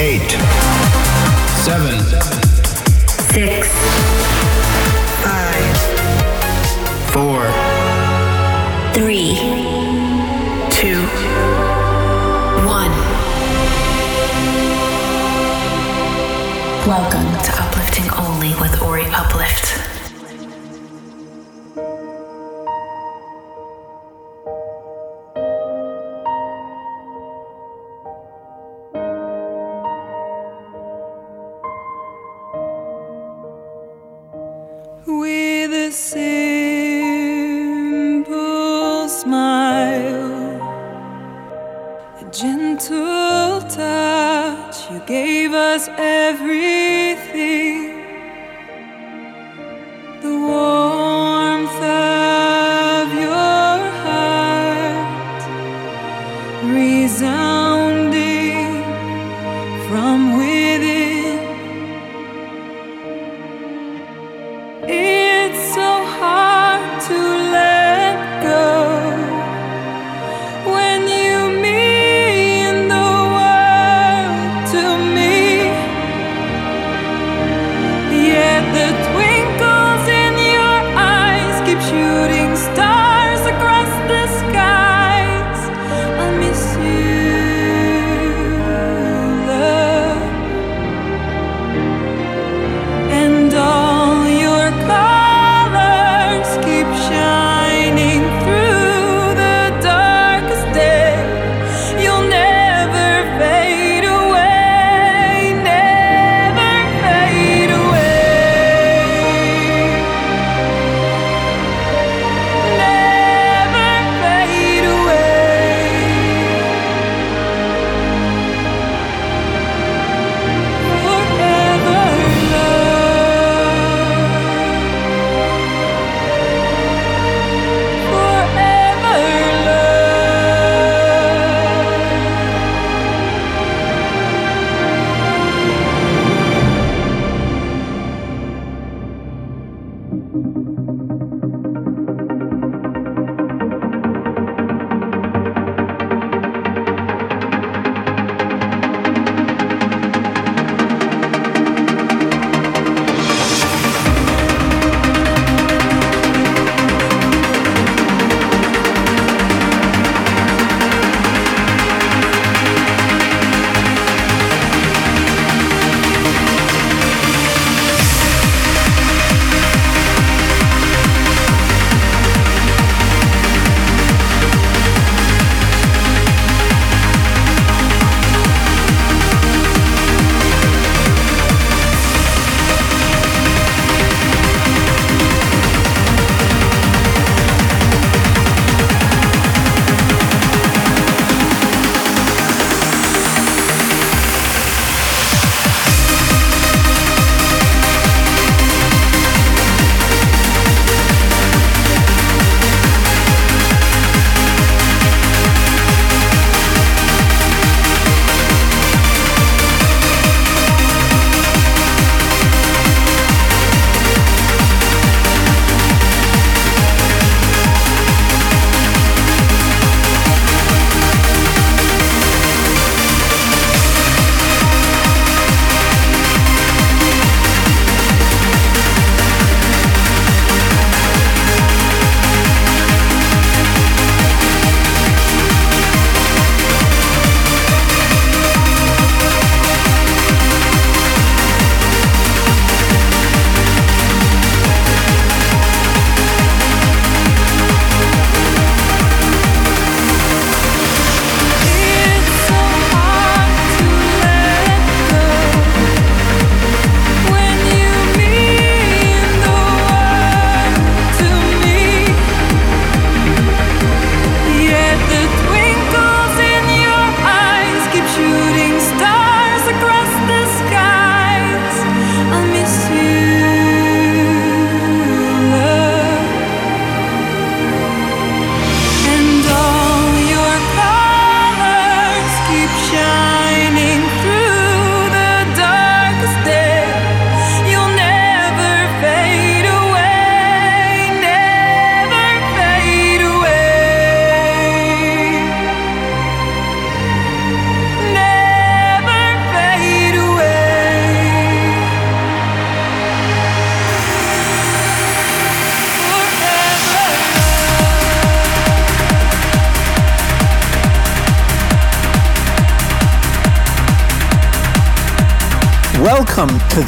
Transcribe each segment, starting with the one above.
eight, seven, six,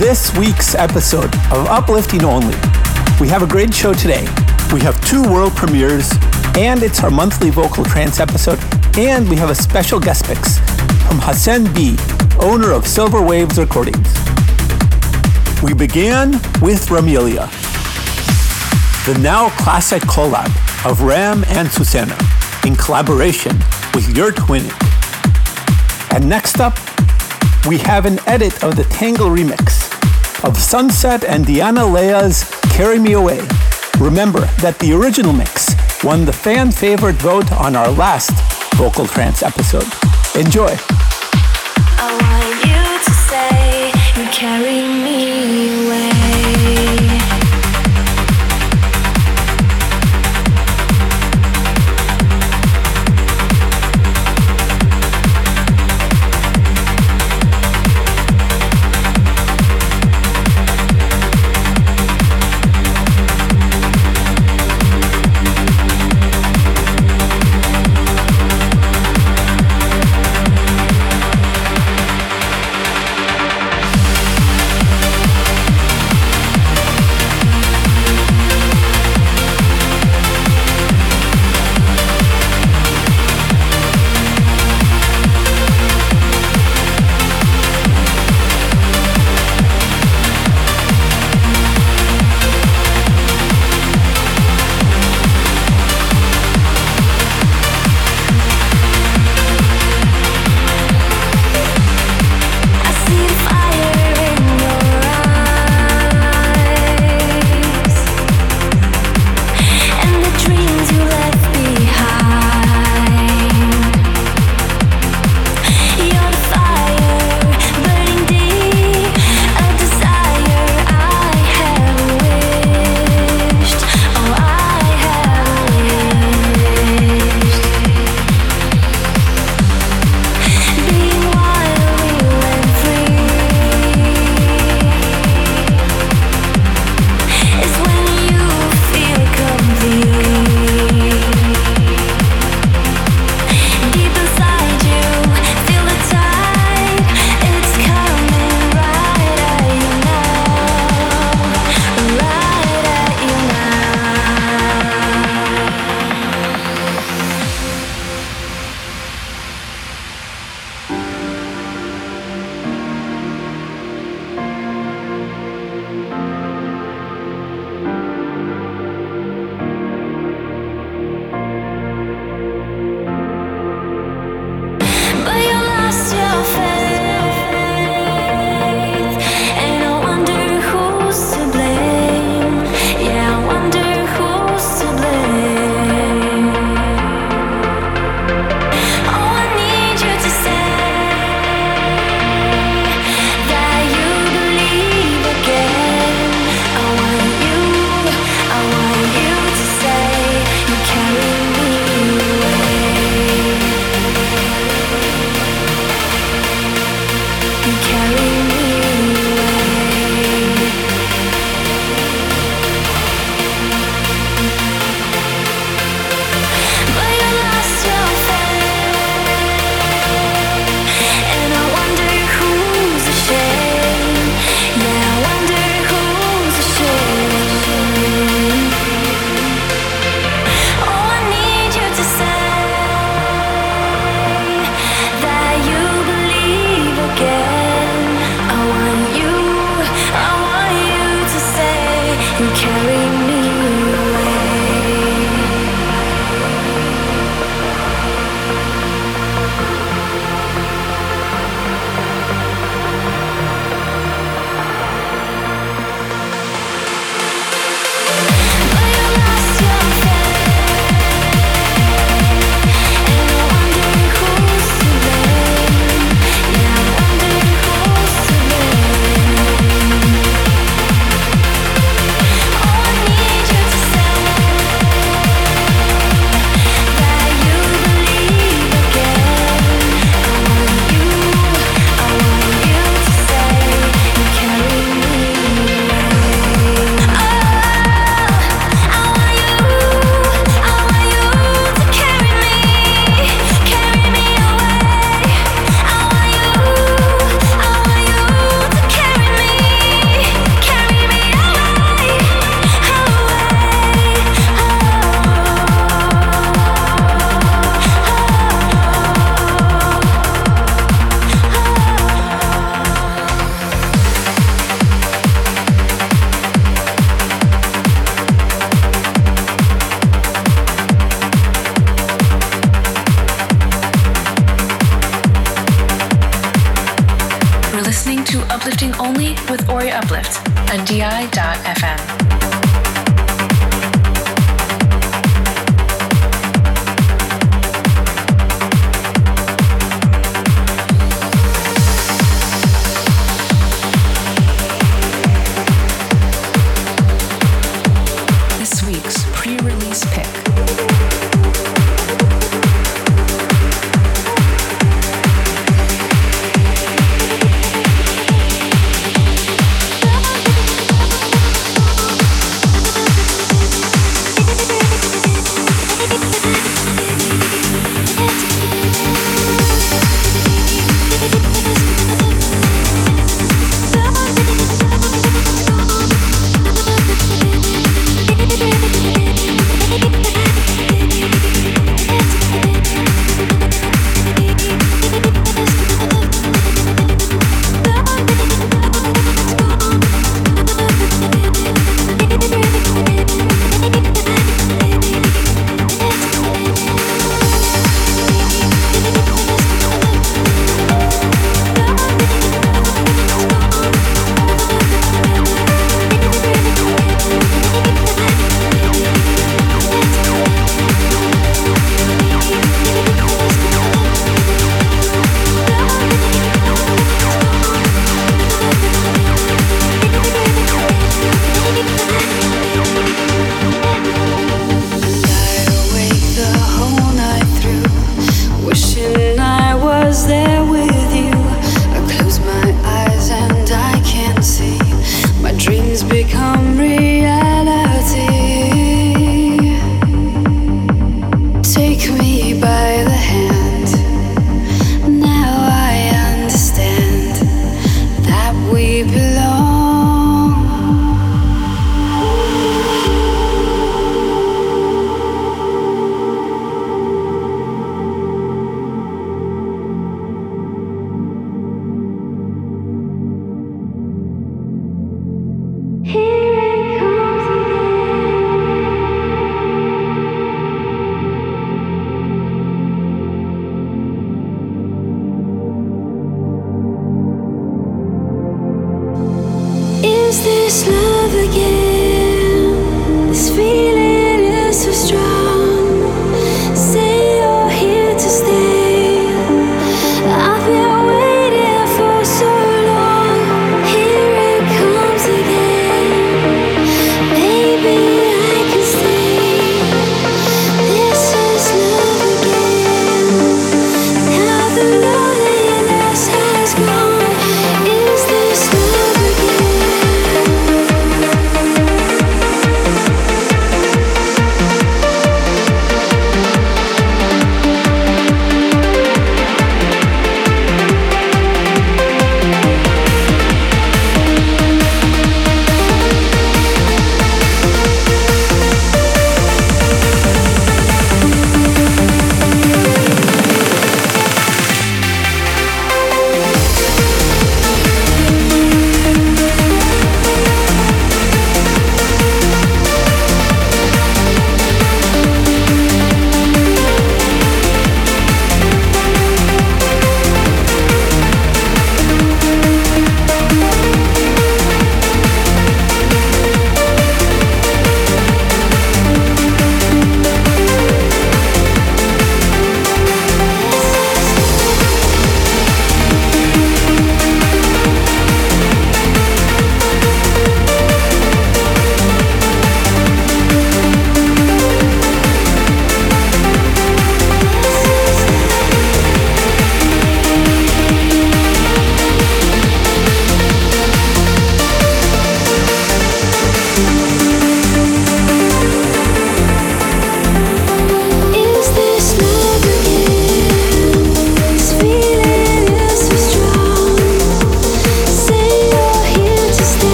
this week's episode of Uplifting Only. We have a great show today. We have two world premieres, and it's our monthly vocal trance episode, and we have a special guest mix from Hassan B, owner of Silver Waves Recordings. We began with Ramelia, the now classic collab of Ram and Susana in collaboration with Your Twinning. And next up, we have an edit of the Tangle remix of Sunset and Diana Leah's Carry Me Away. Remember that the original mix won the fan favorite vote on our last Vocal Trance episode. Enjoy!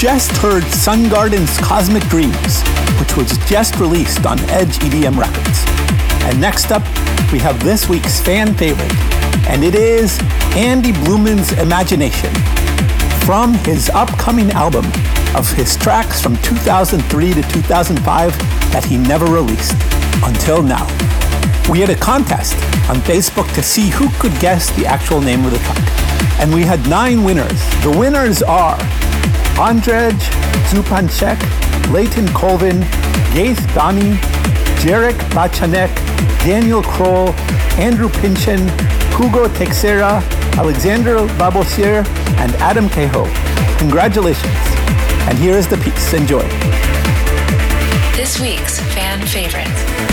Just heard Garden's Cosmic Dreams, which was just released on Edge EDM Records. And next up, we have this week's fan favorite, and it is Andy Blueman's Imagination from his upcoming album of his tracks from 2003 to 2005 that he never released until now. We had a contest on Facebook to see who could guess the actual name of the track. And we had nine winners. The winners are Andrej Zupanchek, Leighton Colvin, Gaith Dani, Jarek Bachanek, Daniel Kroll, Andrew Pinchin, Hugo Texera, Alexander Babosier, and Adam Cahill. Congratulations. And here is the piece. Enjoy. This week's fan favorite.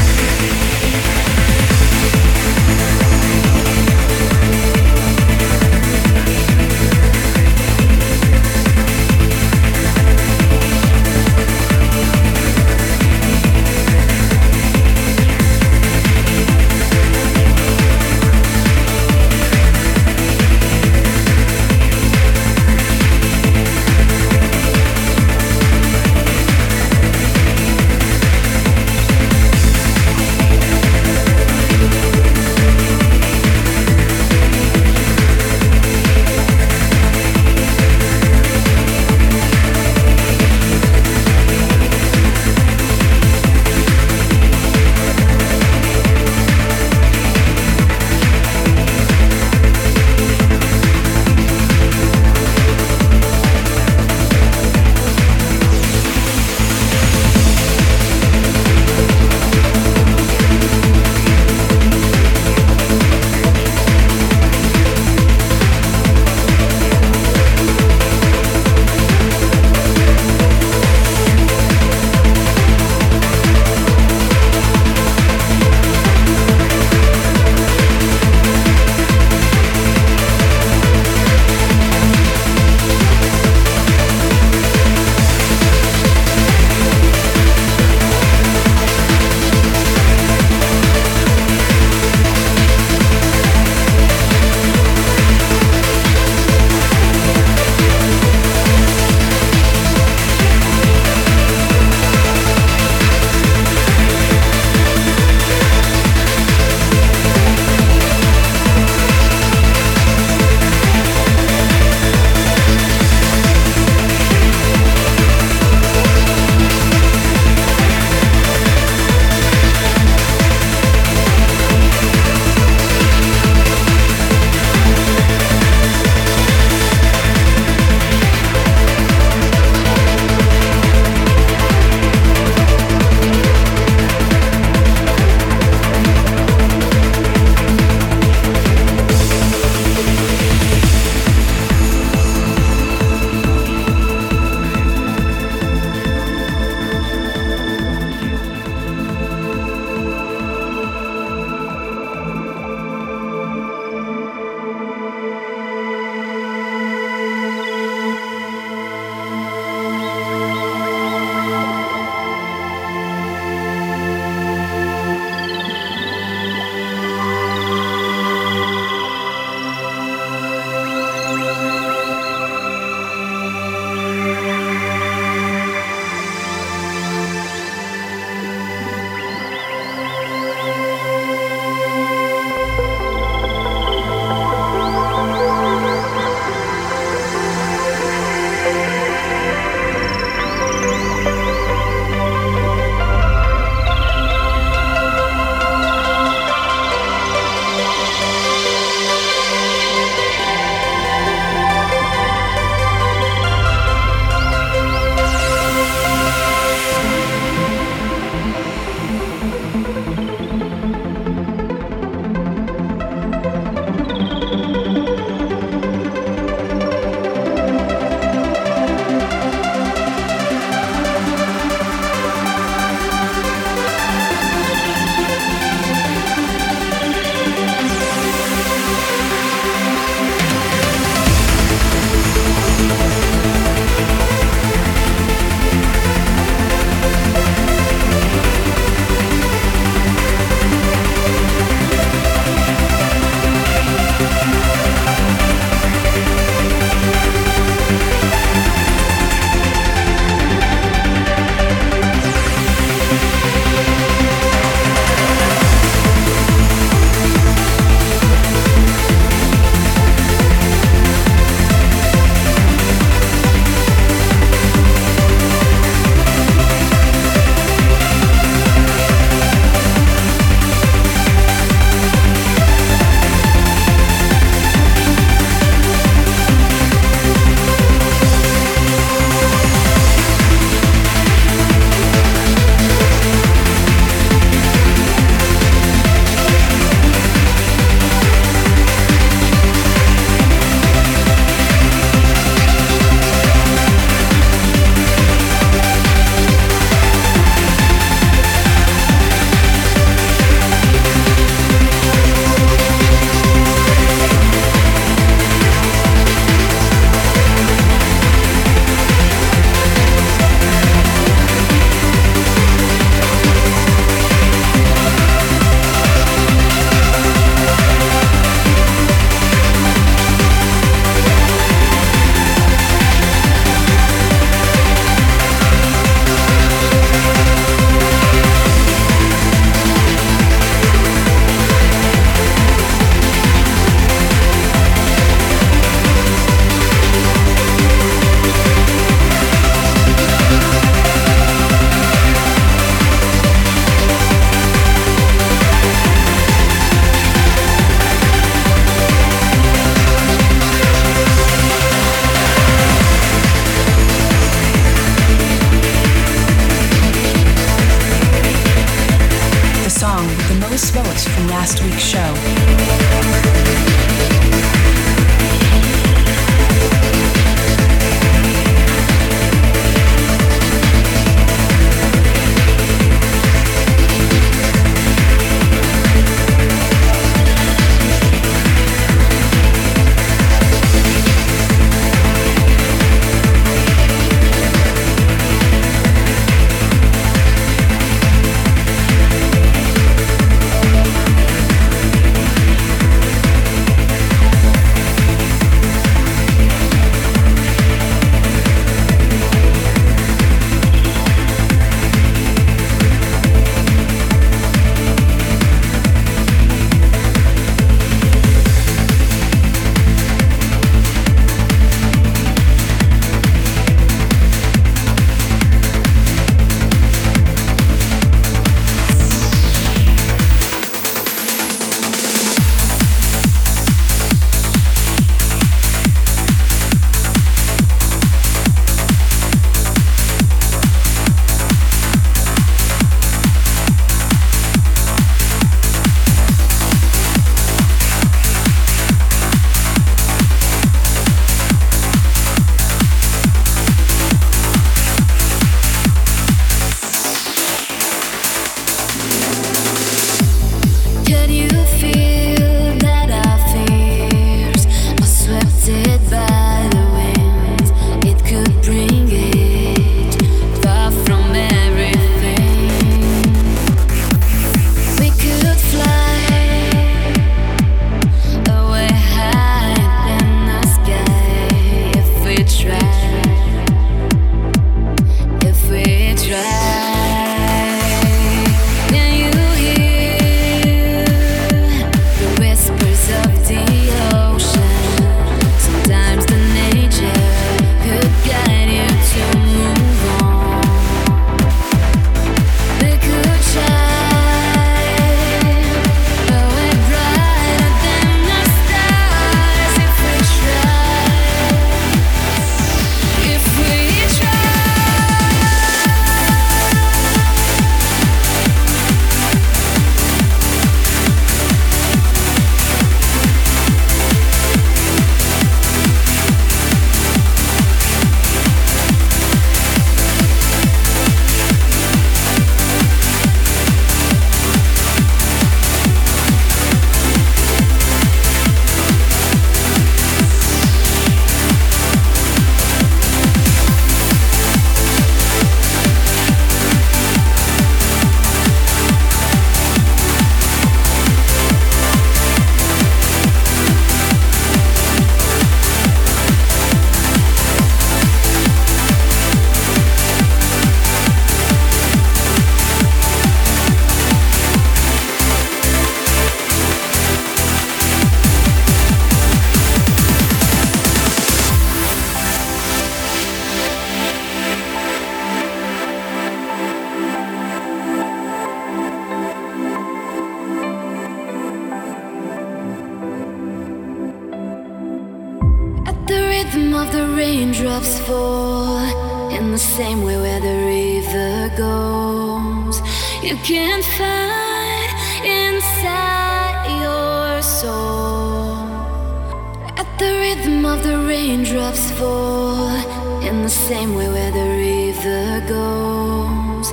soul in the same way where the river goes.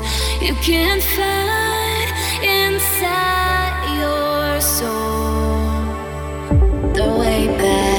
You can't find inside your soul the way back.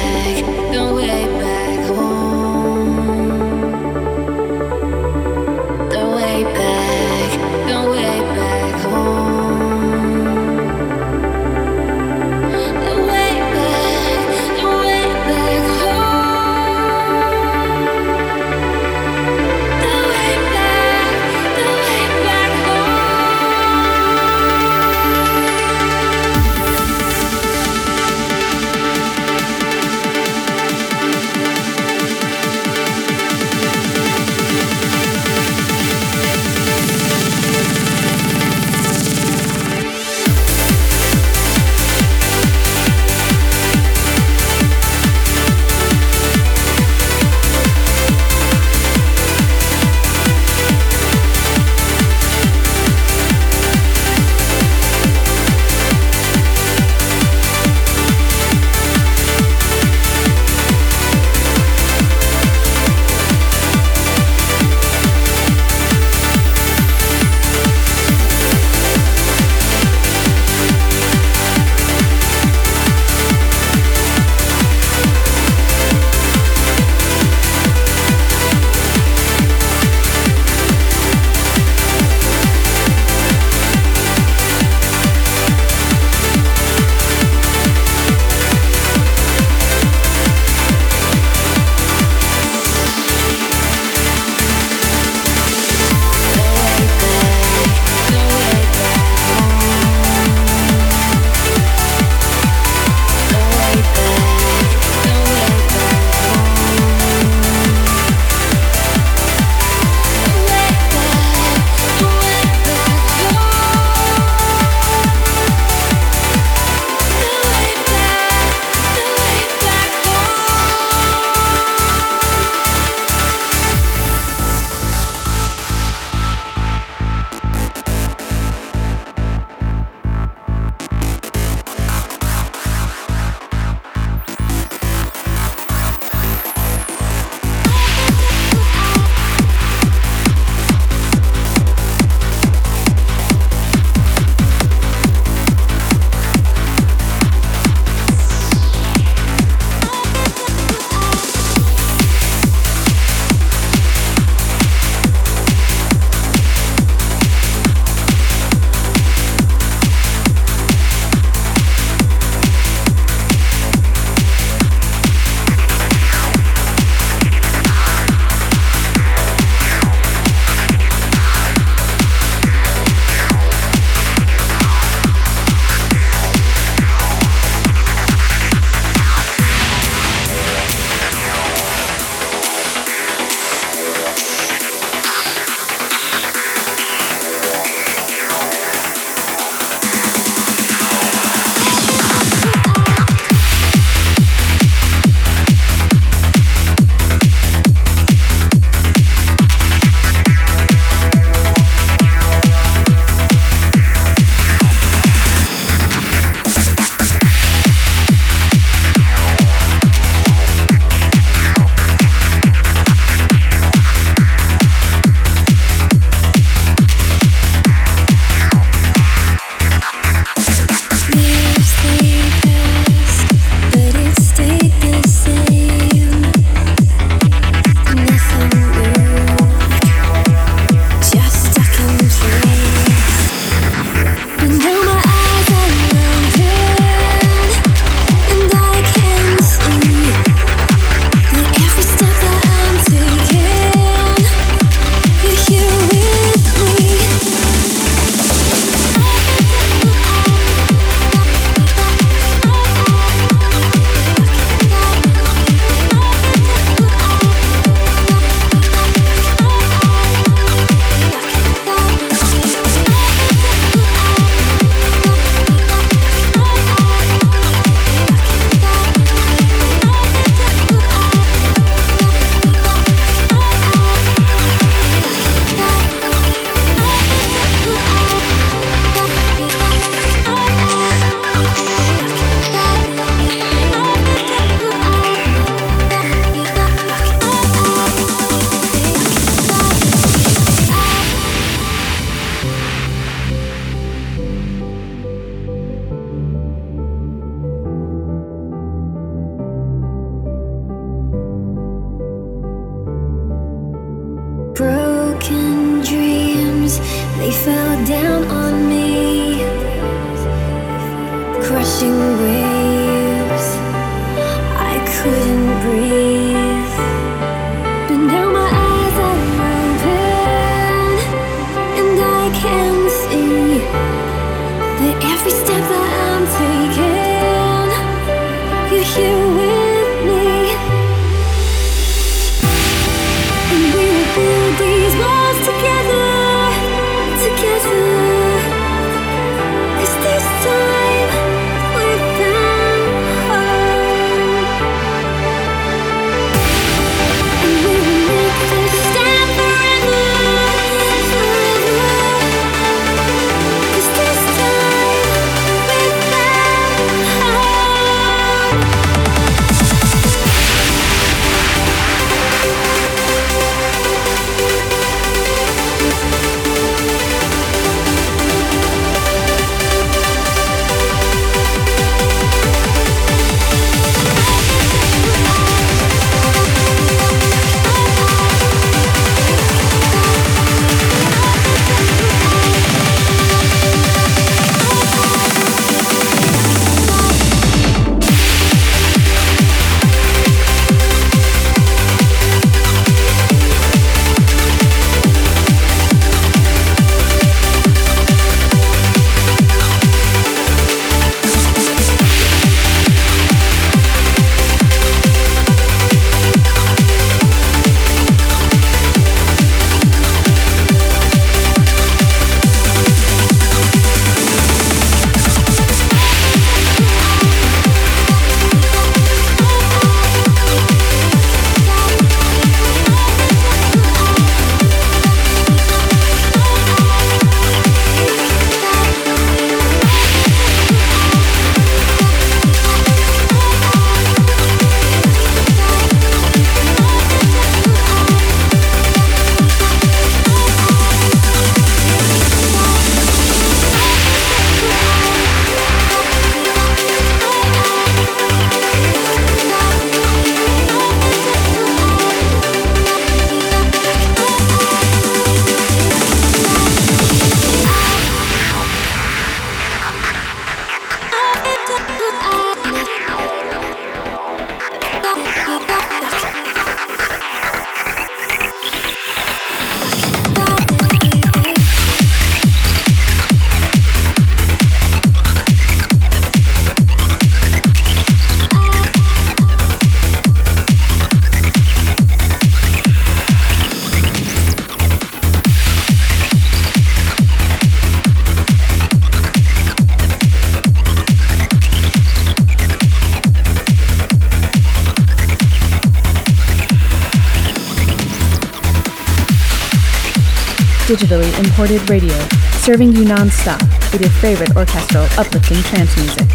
Imported Radio, serving you nonstop with your favorite orchestral uplifting trance music.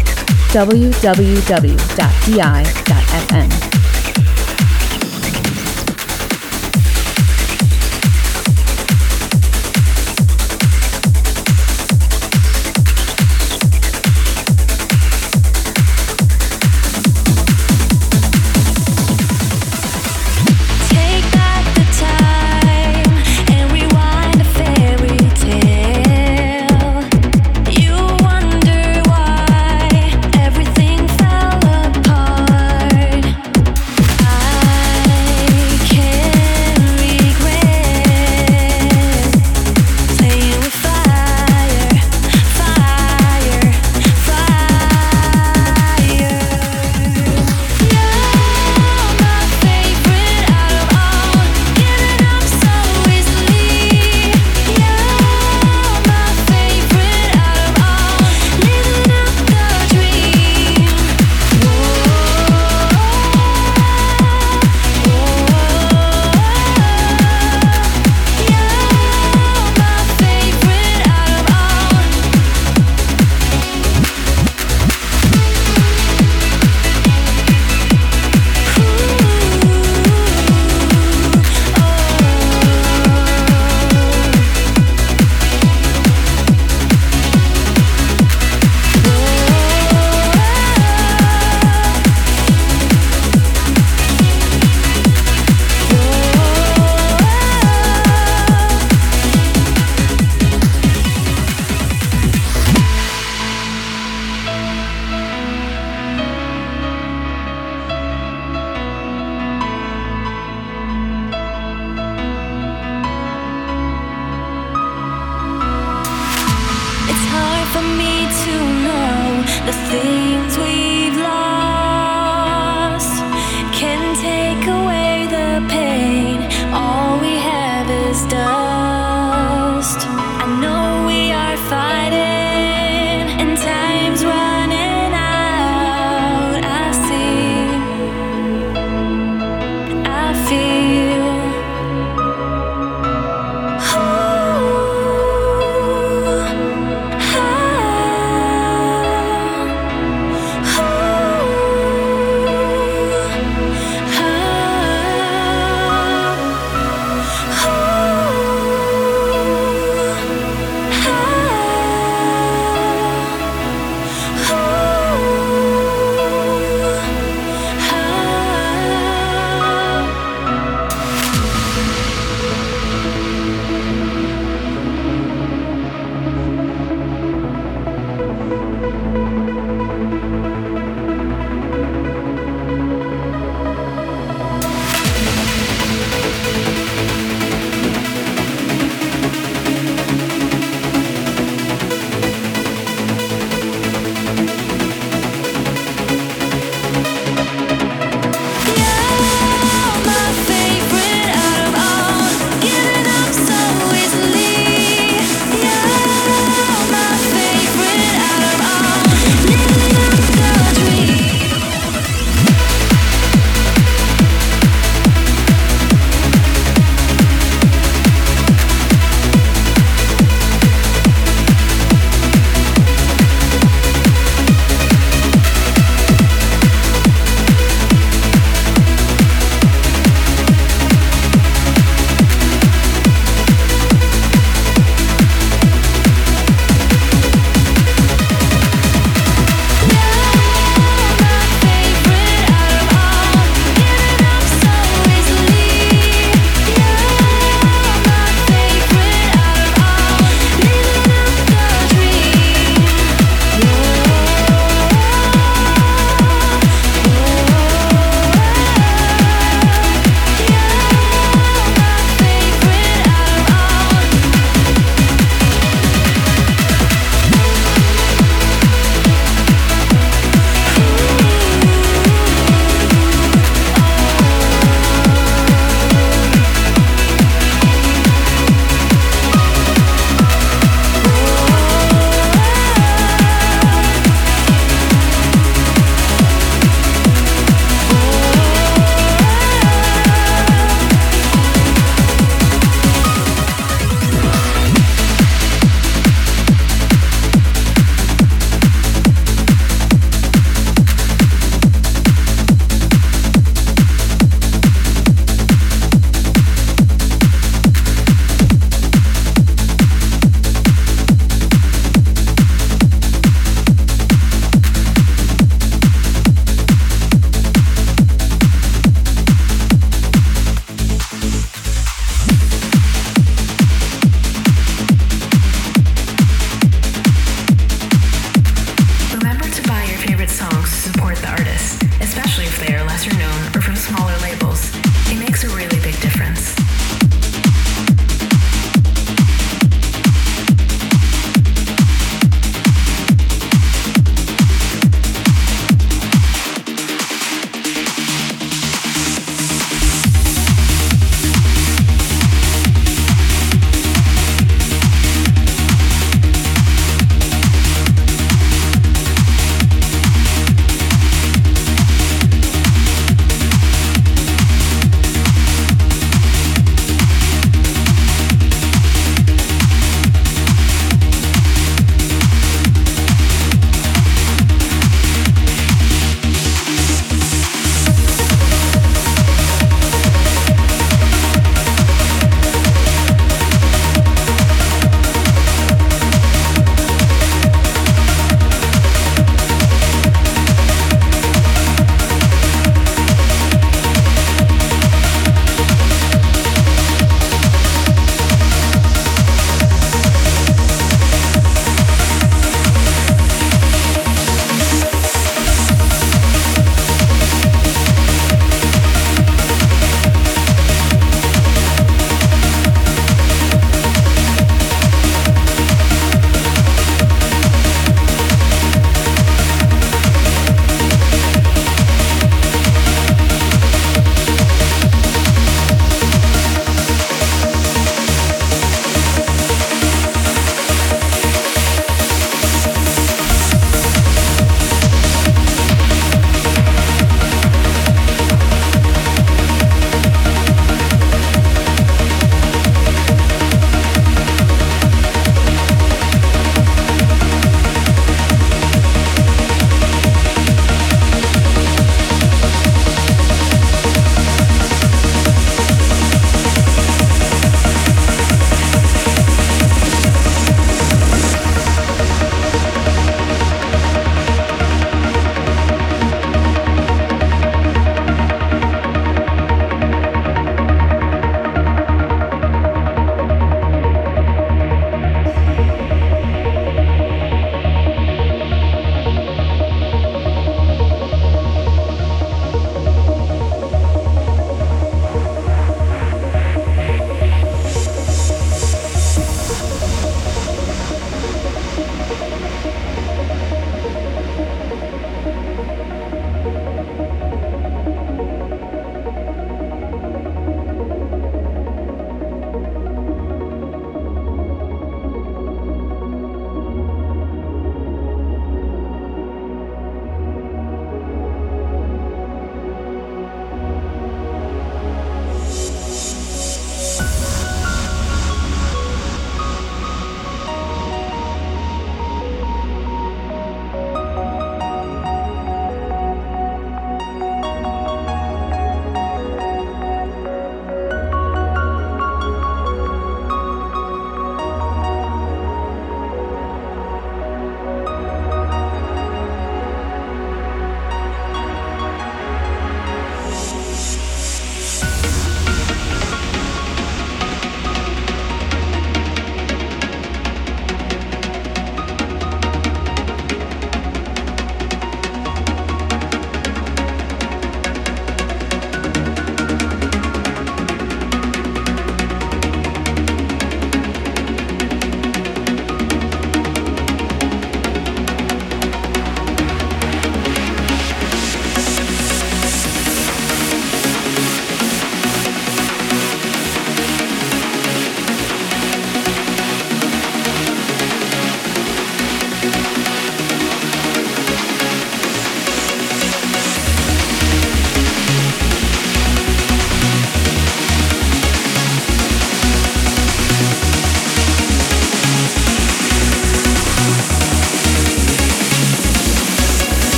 www.di.fm.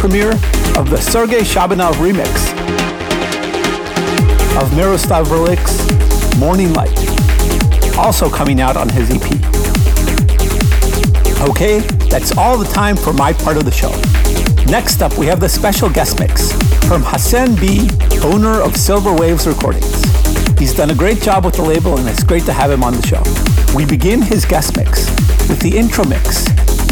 premiere of the Sergei Shabanov remix of Miroslav Vrlik's Morning Light, also coming out on his EP. Okay, that's all the time for my part of the show. Next up, we have the special guest mix from Hassan B, owner of Silver Waves Recordings. He's done a great job with the label and it's great to have him on the show. We begin his guest mix with the intro mix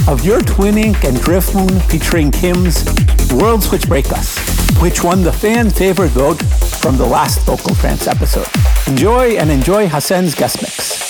of Your Twin Ink and Driftmoon featuring Kim's Worlds Which Break Us. which won the fan favorite vote from the last vocal trance episode. Enjoy and enjoy Hassan's guest mix.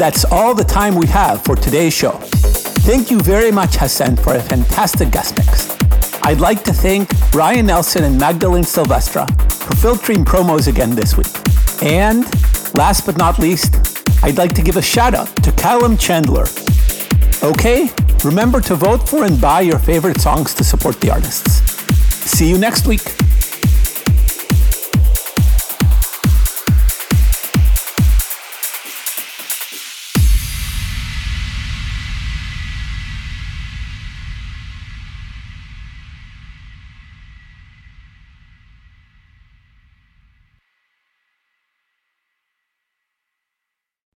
That's all the time we have for today's show. Thank you very much, Hassan, for a fantastic guest mix. I'd like to thank Ryan Nelson and Magdalene Silvestra for filtering promos again this week. And last but not least, I'd like to give a shout out to Callum Chandler. Okay, remember to vote for and buy your favorite songs to support the artists. See you next week.